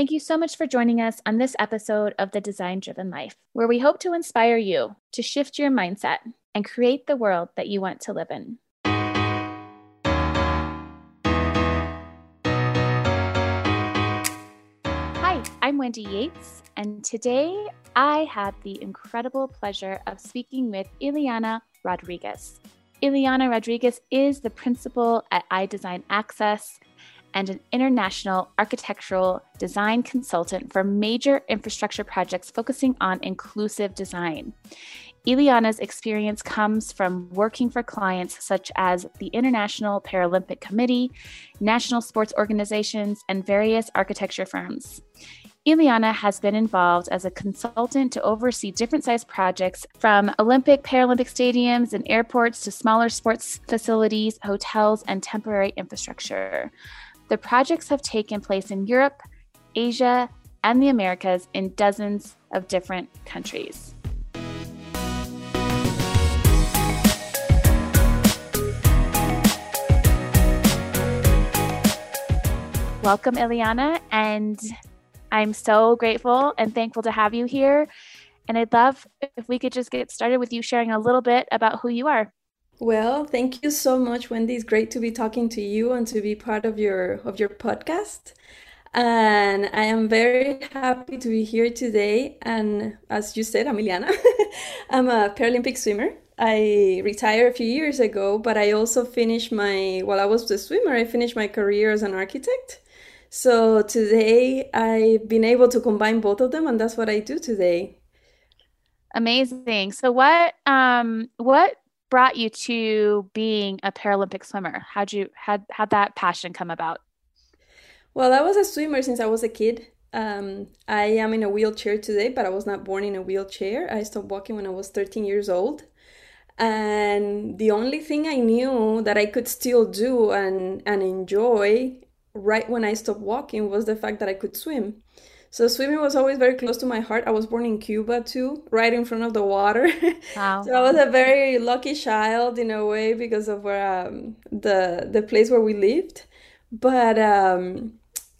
Thank you so much for joining us on this episode of The Design Driven Life, where we hope to inspire you to shift your mindset and create the world that you want to live in. Hi, I'm Wendy Yates, and today I had the incredible pleasure of speaking with Ileana Rodriguez. Ileana Rodriguez is the principal at iDesign Access and an international architectural design consultant for major infrastructure projects focusing on inclusive design. Ileana's experience comes from working for clients such as the International Paralympic Committee, national sports organizations, and various architecture firms. Ileana has been involved as a consultant to oversee different sized projects from Olympic, Paralympic stadiums and airports to smaller sports facilities, hotels, and temporary infrastructure. The projects have taken place in Europe, Asia, and the Americas in dozens of different countries. Welcome, Ileana, and I'm so grateful and thankful to have you here. And I'd love if we could just get started with you sharing a little bit about who you are. Well, thank you so much, Wendy. It's great to be talking to you and to be part of your of your podcast. And I am very happy to be here today. And as you said, I'm I'm a Paralympic swimmer. I retired a few years ago, but I also finished my while I was a swimmer, I finished my career as an architect. So today I've been able to combine both of them, and that's what I do today. Amazing. So what um what brought you to being a Paralympic swimmer? How'd you had had that passion come about? Well, I was a swimmer since I was a kid. Um, I am in a wheelchair today, but I was not born in a wheelchair. I stopped walking when I was 13 years old. And the only thing I knew that I could still do and, and enjoy right when I stopped walking was the fact that I could swim. So swimming was always very close to my heart. I was born in Cuba too, right in front of the water. Wow. so I was a very lucky child in a way because of where um, the the place where we lived. But um,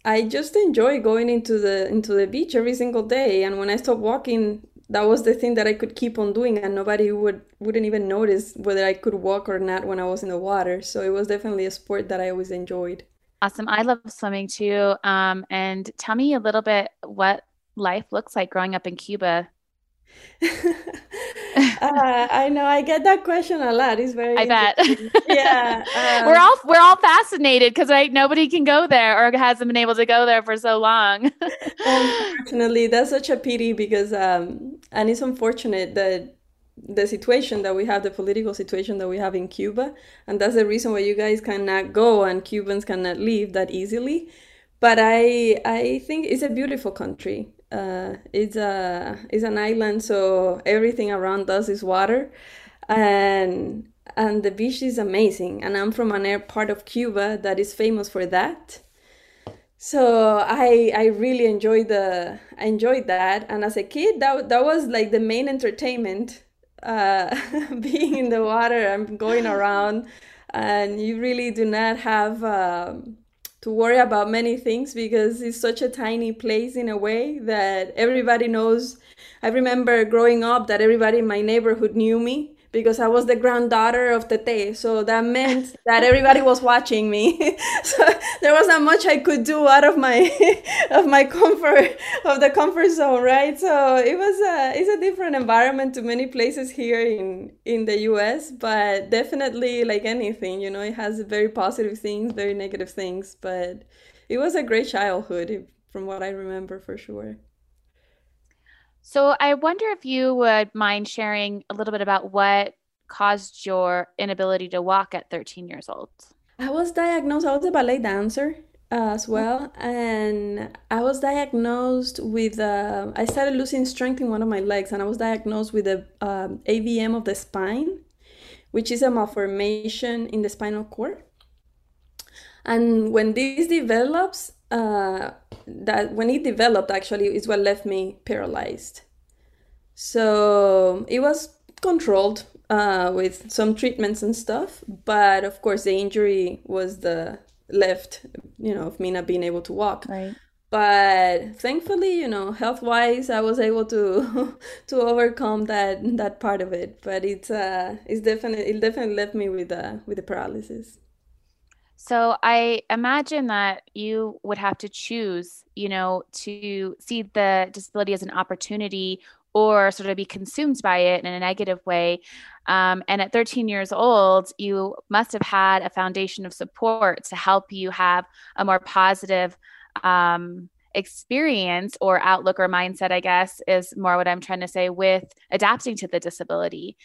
I just enjoy going into the into the beach every single day. And when I stopped walking, that was the thing that I could keep on doing, and nobody would wouldn't even notice whether I could walk or not when I was in the water. So it was definitely a sport that I always enjoyed. Awesome. I love swimming too. Um, and tell me a little bit what life looks like growing up in Cuba. uh, I know I get that question a lot. It's very. I bet. yeah, um, we're all we're all fascinated because right nobody can go there or hasn't been able to go there for so long. unfortunately, that's such a pity because um, and it's unfortunate that the situation that we have, the political situation that we have in Cuba, and that's the reason why you guys cannot go and Cubans cannot leave that easily. But I I think it's a beautiful country. Uh, it's a it's an island, so everything around us is water, and and the beach is amazing. And I'm from an part of Cuba that is famous for that. So I I really enjoyed the enjoyed that, and as a kid, that that was like the main entertainment uh, being in the water and going around, and you really do not have um, to worry about many things because it's such a tiny place in a way that everybody knows. I remember growing up that everybody in my neighborhood knew me because I was the granddaughter of Tete. So that meant that everybody was watching me. so there was not much I could do out of my of my comfort of the comfort zone, right? So it was a it's a different environment to many places here in in the US, but definitely like anything, you know, it has very positive things, very negative things, but it was a great childhood from what I remember for sure. So I wonder if you would mind sharing a little bit about what caused your inability to walk at 13 years old. I was diagnosed, I was a ballet dancer as well and i was diagnosed with uh, i started losing strength in one of my legs and i was diagnosed with a um, avm of the spine which is a malformation in the spinal cord and when this develops uh, that when it developed actually is what left me paralyzed. So it was controlled uh, with some treatments and stuff but of course the injury was the left you know of me not being able to walk. Right. But thankfully you know health wise i was able to to overcome that that part of it. But it's uh it's definitely it definitely left me with uh with the paralysis so I imagine that you would have to choose, you know, to see the disability as an opportunity or sort of be consumed by it in a negative way. Um, and at 13 years old, you must have had a foundation of support to help you have a more positive um, experience or outlook or mindset, I guess, is more what I'm trying to say with adapting to the disability.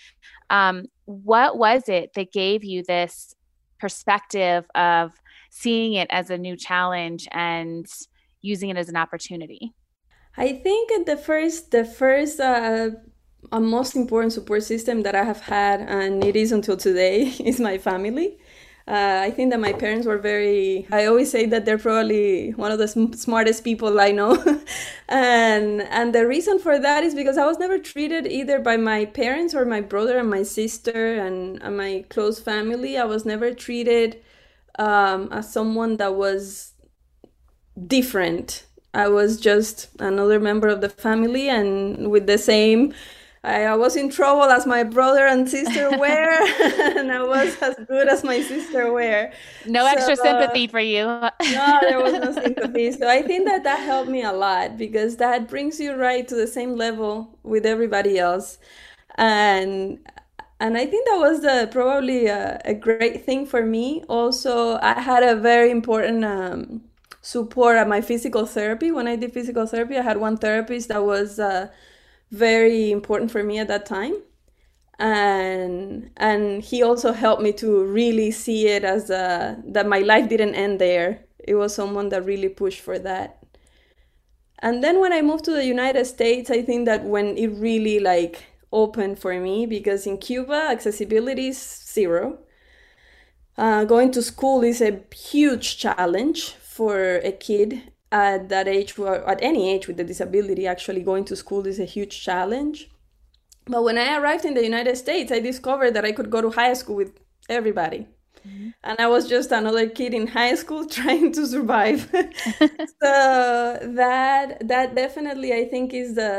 Um, what was it that gave you this perspective of seeing it as a new challenge and using it as an opportunity? I think the first, the first, uh, a most important support system that I have had, and it is until today, is my family. Uh, I think that my parents were very. I always say that they're probably one of the sm- smartest people I know, and and the reason for that is because I was never treated either by my parents or my brother and my sister and, and my close family. I was never treated um, as someone that was different. I was just another member of the family and with the same I, was in trouble as my brother and sister were, and I was as good as my sister were. No so, extra sympathy for you. no, there was no sympathy. So I think that that helped me a lot because that brings you right to the same level with everybody else, and and I think that was the probably a, a great thing for me. Also, I had a very important. Um, support at my physical therapy when i did physical therapy i had one therapist that was uh, very important for me at that time. And and he also helped me to really see it as a, that my life didn't end there. It was someone that really pushed for that. And then when i moved to the united states i think that when it really like opened for me because in cuba accessibility is zero. Uh, going to school is a huge challenge for a kid at that age or at any age with a disability actually going to school is a huge challenge. But when i arrived in the united states i discovered that i could go to high school with everybody. Mm-hmm. and i was just another kid in high school trying to survive. So that that definitely i think is the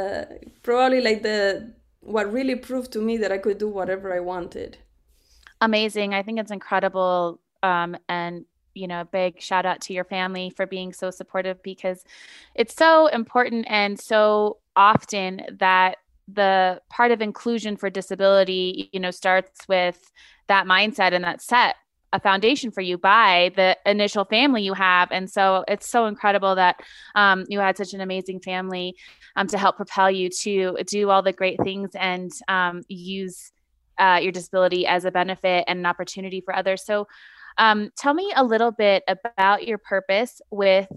probably like the what really proved to me that i could do whatever i wanted. Amazing. I think it's incredible um, and you know, a big shout out to your family for being so supportive because it's so important and so often that the part of inclusion for disability, you know, starts with that mindset and that set a foundation for you by the initial family you have. And so it's so incredible that um, you had such an amazing family um, to help propel you to do all the great things and um, use uh, your disability as a benefit and an opportunity for others. So um, tell me a little bit about your purpose with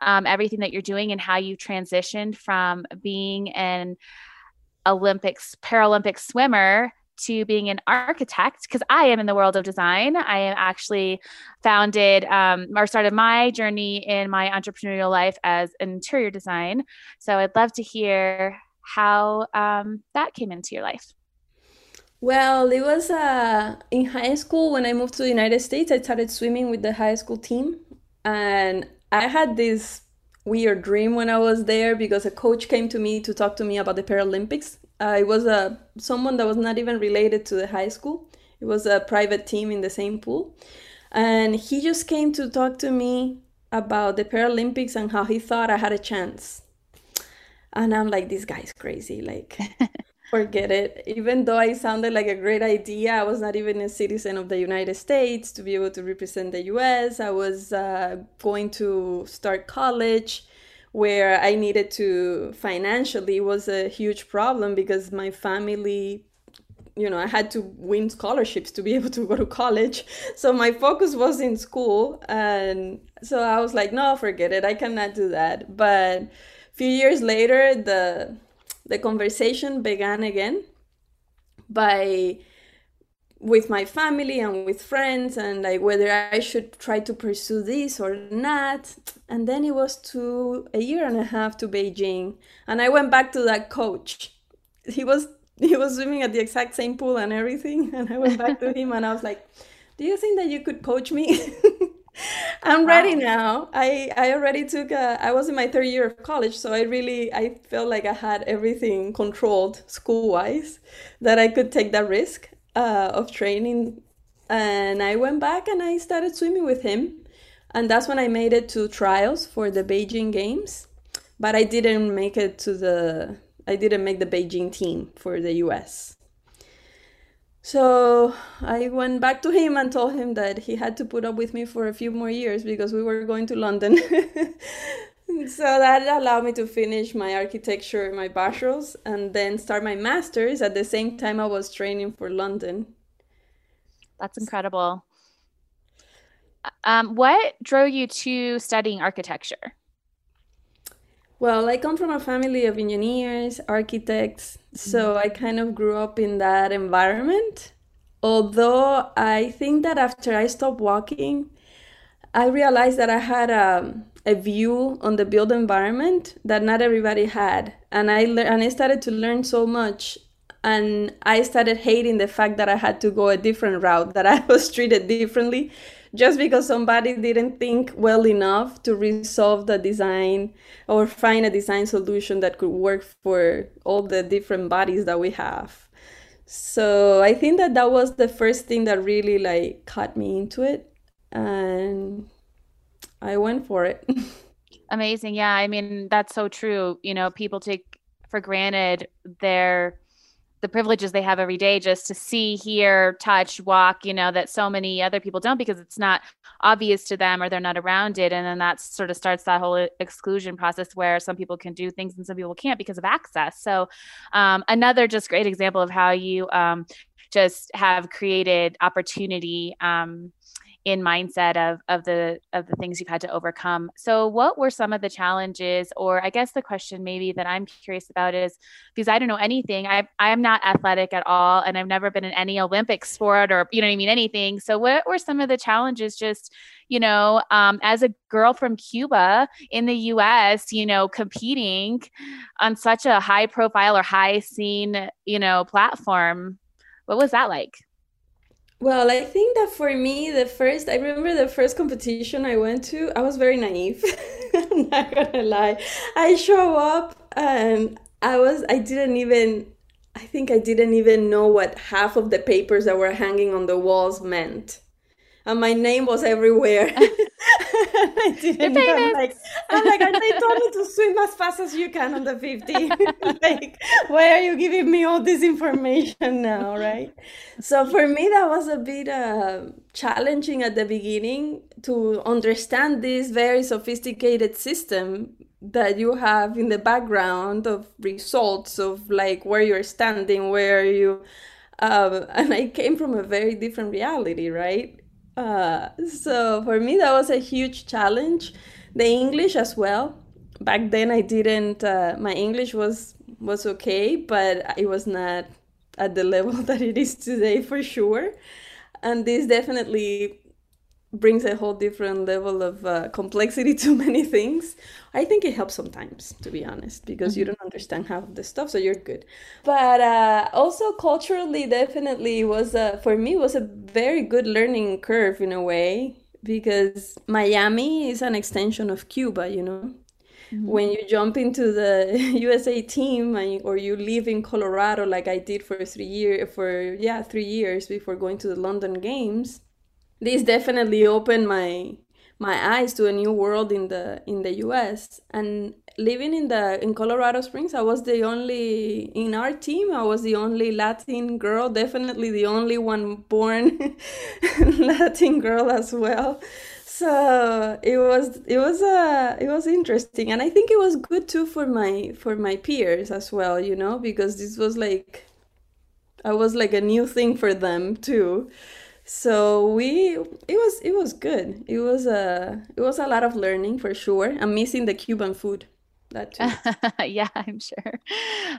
um, everything that you're doing and how you transitioned from being an Olympics, Paralympic swimmer to being an architect because I am in the world of design. I am actually founded um, or started my journey in my entrepreneurial life as interior design. So I'd love to hear how um, that came into your life. Well, it was uh, in high school when I moved to the United States. I started swimming with the high school team, and I had this weird dream when I was there because a coach came to me to talk to me about the Paralympics. Uh, it was a uh, someone that was not even related to the high school. It was a private team in the same pool, and he just came to talk to me about the Paralympics and how he thought I had a chance. And I'm like, this guy's crazy. Like, Forget it. Even though I sounded like a great idea, I was not even a citizen of the United States to be able to represent the US. I was uh, going to start college where I needed to financially was a huge problem because my family you know, I had to win scholarships to be able to go to college. So my focus was in school. And so I was like, no, forget it. I cannot do that. But a few years later, the the conversation began again by with my family and with friends and like whether I should try to pursue this or not. And then it was to a year and a half to Beijing. And I went back to that coach. He was he was swimming at the exact same pool and everything. And I went back to him and I was like, Do you think that you could coach me? I'm wow. ready now. I I already took a, I was in my third year of college, so I really I felt like I had everything controlled school wise that I could take that risk uh, of training. And I went back and I started swimming with him, and that's when I made it to trials for the Beijing Games, but I didn't make it to the I didn't make the Beijing team for the U.S. So I went back to him and told him that he had to put up with me for a few more years because we were going to London. so that allowed me to finish my architecture, my bachelor's, and then start my master's at the same time I was training for London. That's incredible. Um, what drove you to studying architecture? Well, I come from a family of engineers, architects, so mm-hmm. I kind of grew up in that environment. Although I think that after I stopped walking, I realized that I had a, a view on the built environment that not everybody had. And I, le- and I started to learn so much and I started hating the fact that I had to go a different route, that I was treated differently just because somebody didn't think well enough to resolve the design or find a design solution that could work for all the different bodies that we have. So i think that that was the first thing that really like caught me into it and i went for it. Amazing. Yeah i mean that's so true. You know people take for granted their the privileges they have every day just to see, hear, touch, walk, you know, that so many other people don't because it's not obvious to them or they're not around it. And then that sort of starts that whole exclusion process where some people can do things and some people can't because of access. So, um, another just great example of how you um, just have created opportunity. Um, in mindset of of the of the things you've had to overcome. So what were some of the challenges or I guess the question maybe that I'm curious about is because I don't know anything. I I am not athletic at all and I've never been in any Olympic sport or you know what I mean anything. So what were some of the challenges just you know um, as a girl from Cuba in the US, you know, competing on such a high profile or high scene, you know, platform. What was that like? Well, I think that for me, the first, I remember the first competition I went to, I was very naive. I'm not gonna lie. I show up and I was, I didn't even, I think I didn't even know what half of the papers that were hanging on the walls meant and my name was everywhere. I didn't know. I'm like, I'm like, and they told me to swim as fast as you can on the 50. like, why are you giving me all this information now, right? So for me, that was a bit uh, challenging at the beginning to understand this very sophisticated system that you have in the background of results of like where you're standing, where you. Um, and I came from a very different reality, right? Uh, so for me, that was a huge challenge. The English as well. Back then, I didn't. Uh, my English was was okay, but it was not at the level that it is today for sure. And this definitely brings a whole different level of uh, complexity to many things. I think it helps sometimes, to be honest, because mm-hmm. you don't understand half of the stuff, so you're good. But uh, also culturally, definitely was a, for me was a very good learning curve in a way because Miami is an extension of Cuba, you know. Mm-hmm. When you jump into the USA team and, or you live in Colorado, like I did for three years, for yeah, three years before going to the London Games, this definitely opened my my eyes to a new world in the in the US and living in the in Colorado Springs I was the only in our team I was the only Latin girl definitely the only one born Latin girl as well. So it was it was uh it was interesting. And I think it was good too for my for my peers as well you know because this was like I was like a new thing for them too so we it was it was good. It was a it was a lot of learning for sure. I'm missing the cuban food that too. Yeah i'm sure.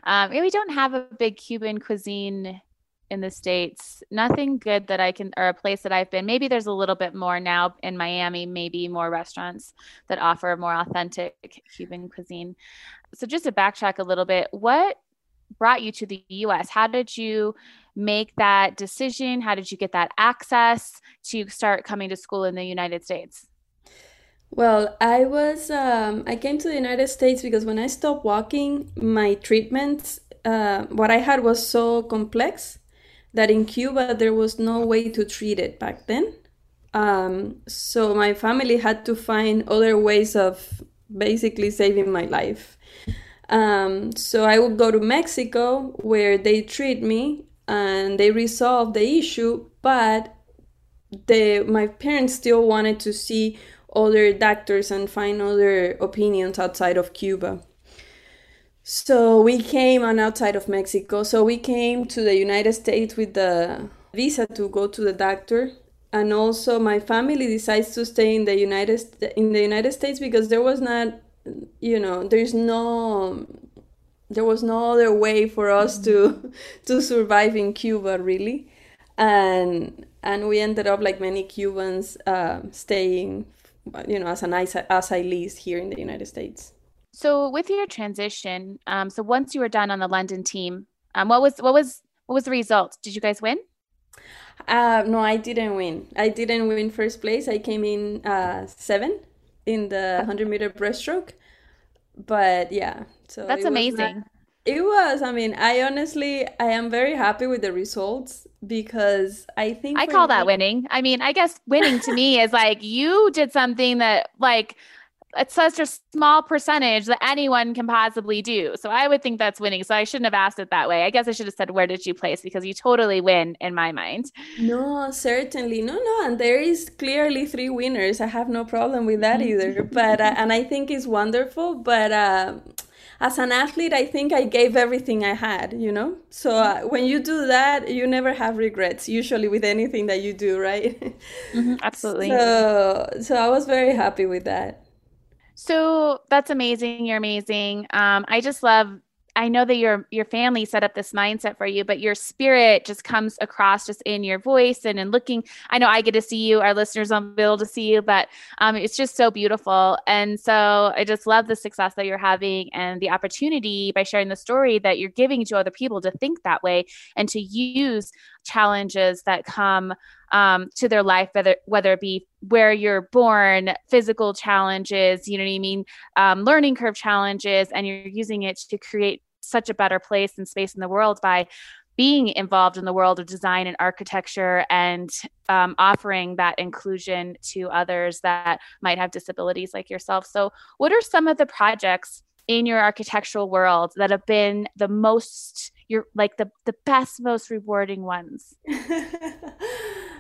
Um, we don't have a big cuban cuisine in the states. Nothing good that i can or a place that i've been. Maybe there's a little bit more now in miami maybe more restaurants that offer more authentic cuban cuisine. So just to backtrack a little bit what brought you to the us how did you make that decision? How did you get that access to start coming to school in the United States? Well, I was um, I came to the United States because when I stopped walking, my treatments, uh, what I had was so complex that in Cuba there was no way to treat it back then. Um, so my family had to find other ways of basically saving my life. Um, so I would go to Mexico where they treat me and they resolve the issue, but the my parents still wanted to see other doctors and find other opinions outside of Cuba. So we came on outside of Mexico. So we came to the United States with the visa to go to the doctor. And also my family decides to stay in the United in the United States because there was not you know, there's no there was no other way for us to to survive in Cuba really. And and we ended up like many Cubans uh, staying you know, as an asylees here in the United States. So with your transition, um, so once you were done on the London team, um, what was what was what was the result? Did you guys win? Uh, no, I didn't win. I didn't win first place. I came in uh, seven in the hundred meter breaststroke. But yeah, so that's amazing. It was. I mean, I honestly, I am very happy with the results because I think I call me, that winning. I mean, I guess winning to me is like you did something that like it's such a small percentage that anyone can possibly do. So I would think that's winning. So I shouldn't have asked it that way. I guess I should have said, where did you place? Because you totally win in my mind. No, certainly. No, no. And there is clearly three winners. I have no problem with that either. But, uh, and I think it's wonderful. But, uh, as an athlete, I think I gave everything I had, you know? So uh, when you do that, you never have regrets, usually with anything that you do, right? Mm-hmm, absolutely. So, so I was very happy with that. So that's amazing. You're amazing. Um, I just love I know that your your family set up this mindset for you, but your spirit just comes across just in your voice and in looking. I know I get to see you, our listeners won't be able to see you, but um, it's just so beautiful. And so I just love the success that you're having and the opportunity by sharing the story that you're giving to other people to think that way and to use challenges that come um, to their life, whether whether it be where you're born, physical challenges, you know what I mean, um, learning curve challenges, and you're using it to create such a better place and space in the world by being involved in the world of design and architecture and um, offering that inclusion to others that might have disabilities like yourself. So, what are some of the projects in your architectural world that have been the most, your like the the best, most rewarding ones?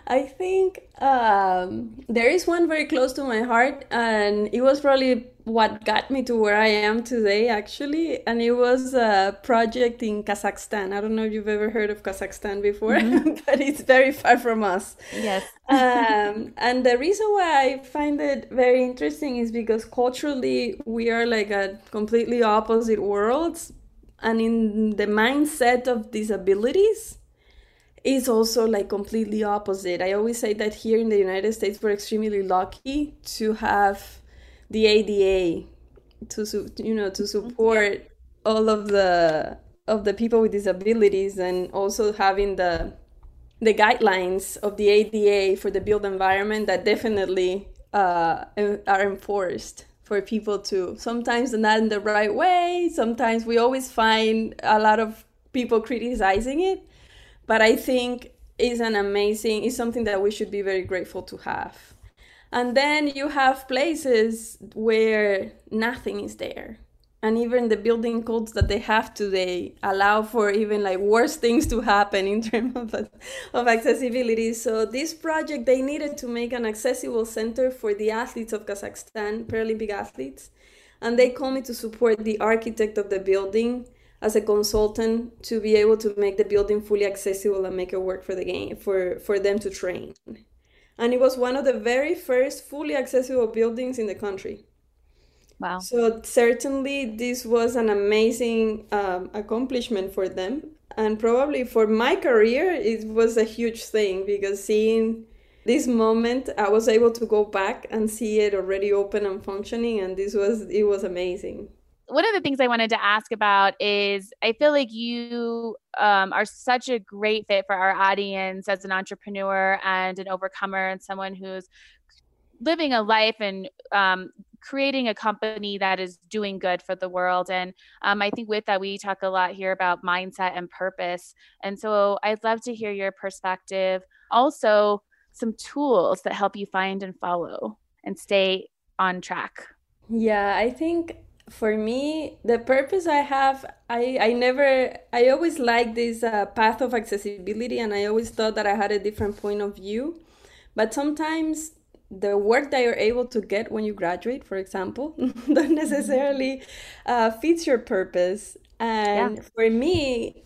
I think um, there is one very close to my heart, and it was probably what got me to where I am today, actually. And it was a project in Kazakhstan. I don't know if you've ever heard of Kazakhstan before, mm-hmm. but it's very far from us. Yes. um, and the reason why I find it very interesting is because culturally we are like a completely opposite worlds, and in the mindset of disabilities is also like completely opposite. I always say that here in the United States, we're extremely lucky to have the ADA to you know to support all of the of the people with disabilities and also having the the guidelines of the ADA for the built environment that definitely uh, are enforced for people to sometimes not in the right way. Sometimes we always find a lot of people criticizing it but I think is an amazing is something that we should be very grateful to have. And then you have places where nothing is there. And even the building codes that they have today allow for even like worse things to happen in terms of, of accessibility. So this project, they needed to make an accessible center for the athletes of Kazakhstan, Paralympic athletes. And they called me to support the architect of the building as a consultant to be able to make the building fully accessible and make it work for the game for for them to train. And it was one of the very first fully accessible buildings in the country. Wow. So certainly this was an amazing um, accomplishment for them. And probably for my career it was a huge thing because seeing this moment i was able to go back and see it already open and functioning and this was it was amazing one of the things I wanted to ask about is I feel like you um, are such a great fit for our audience as an entrepreneur and an overcomer and someone who's living a life and um, creating a company that is doing good for the world. And um, I think with that, we talk a lot here about mindset and purpose. And so I'd love to hear your perspective. Also, some tools that help you find and follow and stay on track. Yeah, I think for me the purpose i have i i never i always like this uh, path of accessibility and i always thought that i had a different point of view. But sometimes the work that you're able to get when you graduate for example don't necessarily uh, fits your purpose. And yeah. for me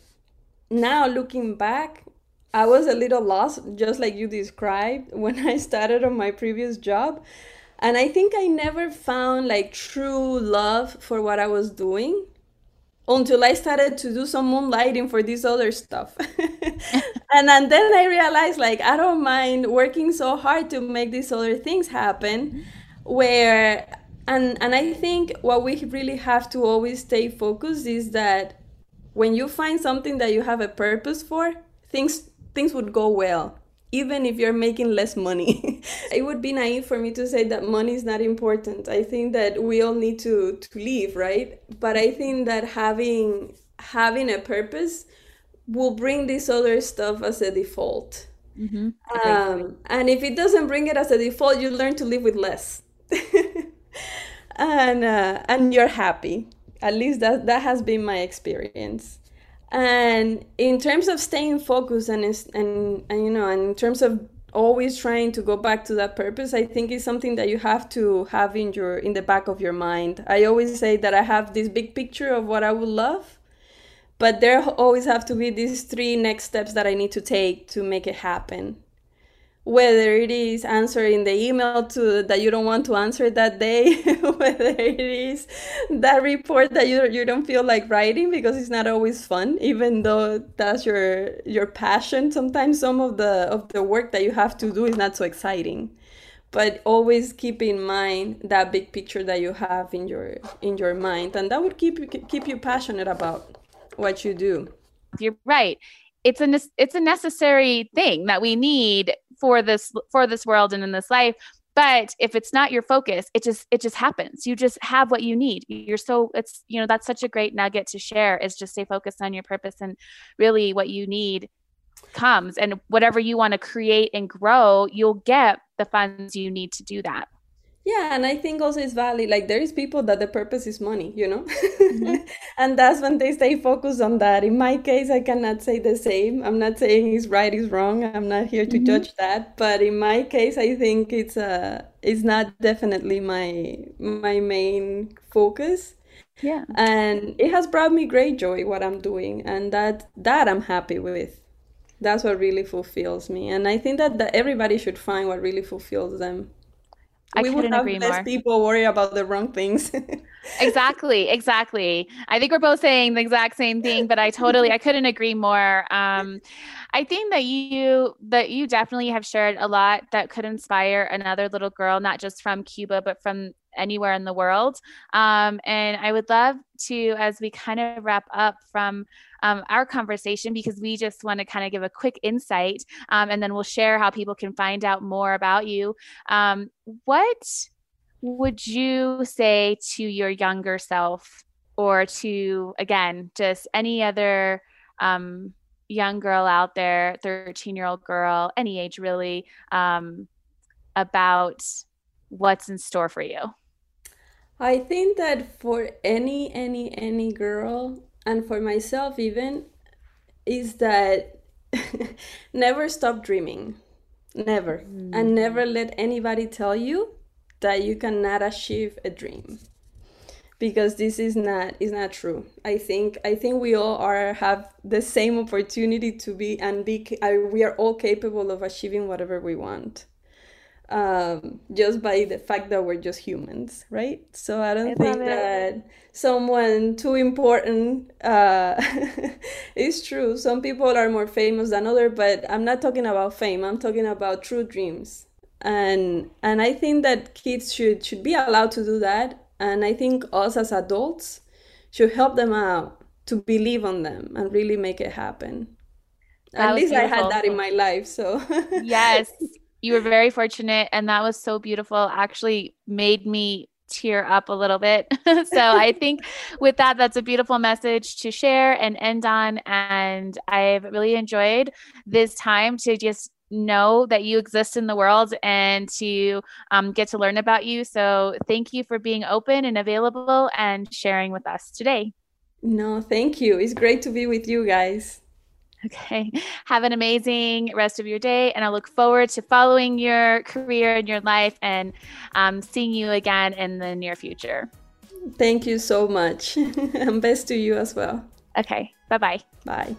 now looking back i was a little lost just like you described when i started on my previous job and I think I never found like true love for what I was doing until I started to do some moonlighting for this other stuff. and, and then I realized like I don't mind working so hard to make these other things happen mm-hmm. where and and I think what we really have to always stay focused is that when you find something that you have a purpose for, things things would go well even if you're making less money. it would be naive for me to say that money is not important. I think that we all need to to live, right? But I think that having having a purpose will bring this other stuff as a default. Mm-hmm. Um, and if it doesn't bring it as a default, you learn to live with less, and uh, and you're happy. At least that that has been my experience and in terms of staying focused and, and and you know and in terms of always trying to go back to that purpose i think is something that you have to have in your in the back of your mind. I always say that i have this big picture of what i would love but there always have to be these three next steps that i need to take to make it happen whether it is answering the email to that you don't want to answer that day whether it is that report that you, you don't feel like writing because it's not always fun even though that's your your passion. Sometimes some of the of the work that you have to do is not so exciting. But always keep in mind that big picture that you have in your in your mind and that would keep keep you passionate about what you do. You're right. It's a it's a necessary thing that we need for this for this world and in this life but if it's not your focus it just it just happens. You just have what you need. You're so it's you know that's such a great nugget to share is just stay focused on your purpose and really what you need comes. And whatever you want to create and grow you'll get the funds you need to do that yeah and i think also it's valid like there is people that the purpose is money you know? Mm-hmm. and that's when they stay focused on that. In my case i cannot say the same. I'm not saying he's right is wrong. I'm not here to mm-hmm. judge that. But in my case i think it's uh it's not definitely my my main focus. Yeah. And it has brought me great joy what i'm doing and that that i'm happy with. That's what really fulfills me. And i think that, that everybody should find what really fulfills them I we would have less more. people worry about the wrong things. exactly, exactly. I think we're both saying the exact same thing, but I totally, I couldn't agree more. Um, I think that you that you definitely have shared a lot that could inspire another little girl, not just from Cuba, but from anywhere in the world. Um, and I would love to, as we kind of wrap up from um, our conversation because we just want to kind of give a quick insight um, and then we'll share how people can find out more about you. Um, what would you say to your younger self or to, again, just any other um, young girl out there, 13 year old girl, any age really, um, about what's in store for you? I think that for any any any girl and for myself even is that never stop dreaming. Never. Mm. and never let anybody tell you that you cannot achieve a dream. Because this is not is not true. I think i think we all are have the same opportunity to be and be we are all capable of achieving whatever we want um, just by the fact that we're just humans, right? So I don't I think that someone too important uh, is true. Some people are more famous than other, but I'm not talking about fame. I'm talking about true dreams, and and I think that kids should should be allowed to do that. And I think us as adults should help them out to believe on them and really make it happen. That At least beautiful. I had that in my life. So yes, You were very fortunate, and that was so beautiful. Actually, made me tear up a little bit. so I think with that, that's a beautiful message to share and end on. And I've really enjoyed this time to just know that you exist in the world and to um, get to learn about you. So thank you for being open and available and sharing with us today. No, thank you. It's great to be with you guys. Okay. Have an amazing rest of your day. And I look forward to following your career and your life and um, seeing you again in the near future. Thank you so much. and best to you as well. Okay. Bye-bye. Bye.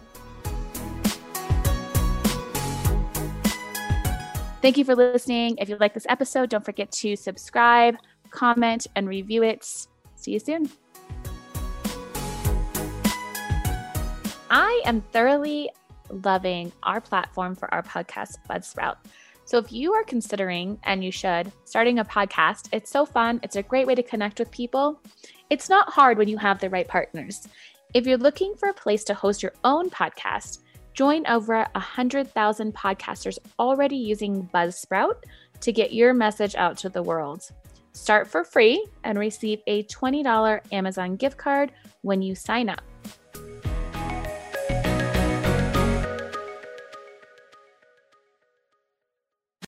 Thank you for listening. If you like this episode, don't forget to subscribe, comment, and review it. See you soon. I am thoroughly loving our platform for our podcast, Buzzsprout. So if you are considering, and you should, starting a podcast, it's so fun. It's a great way to connect with people. It's not hard when you have the right partners. If you're looking for a place to host your own podcast, join over 100,000 podcasters already using Buzzsprout to get your message out to the world. Start for free and receive a $20 Amazon gift card when you sign up.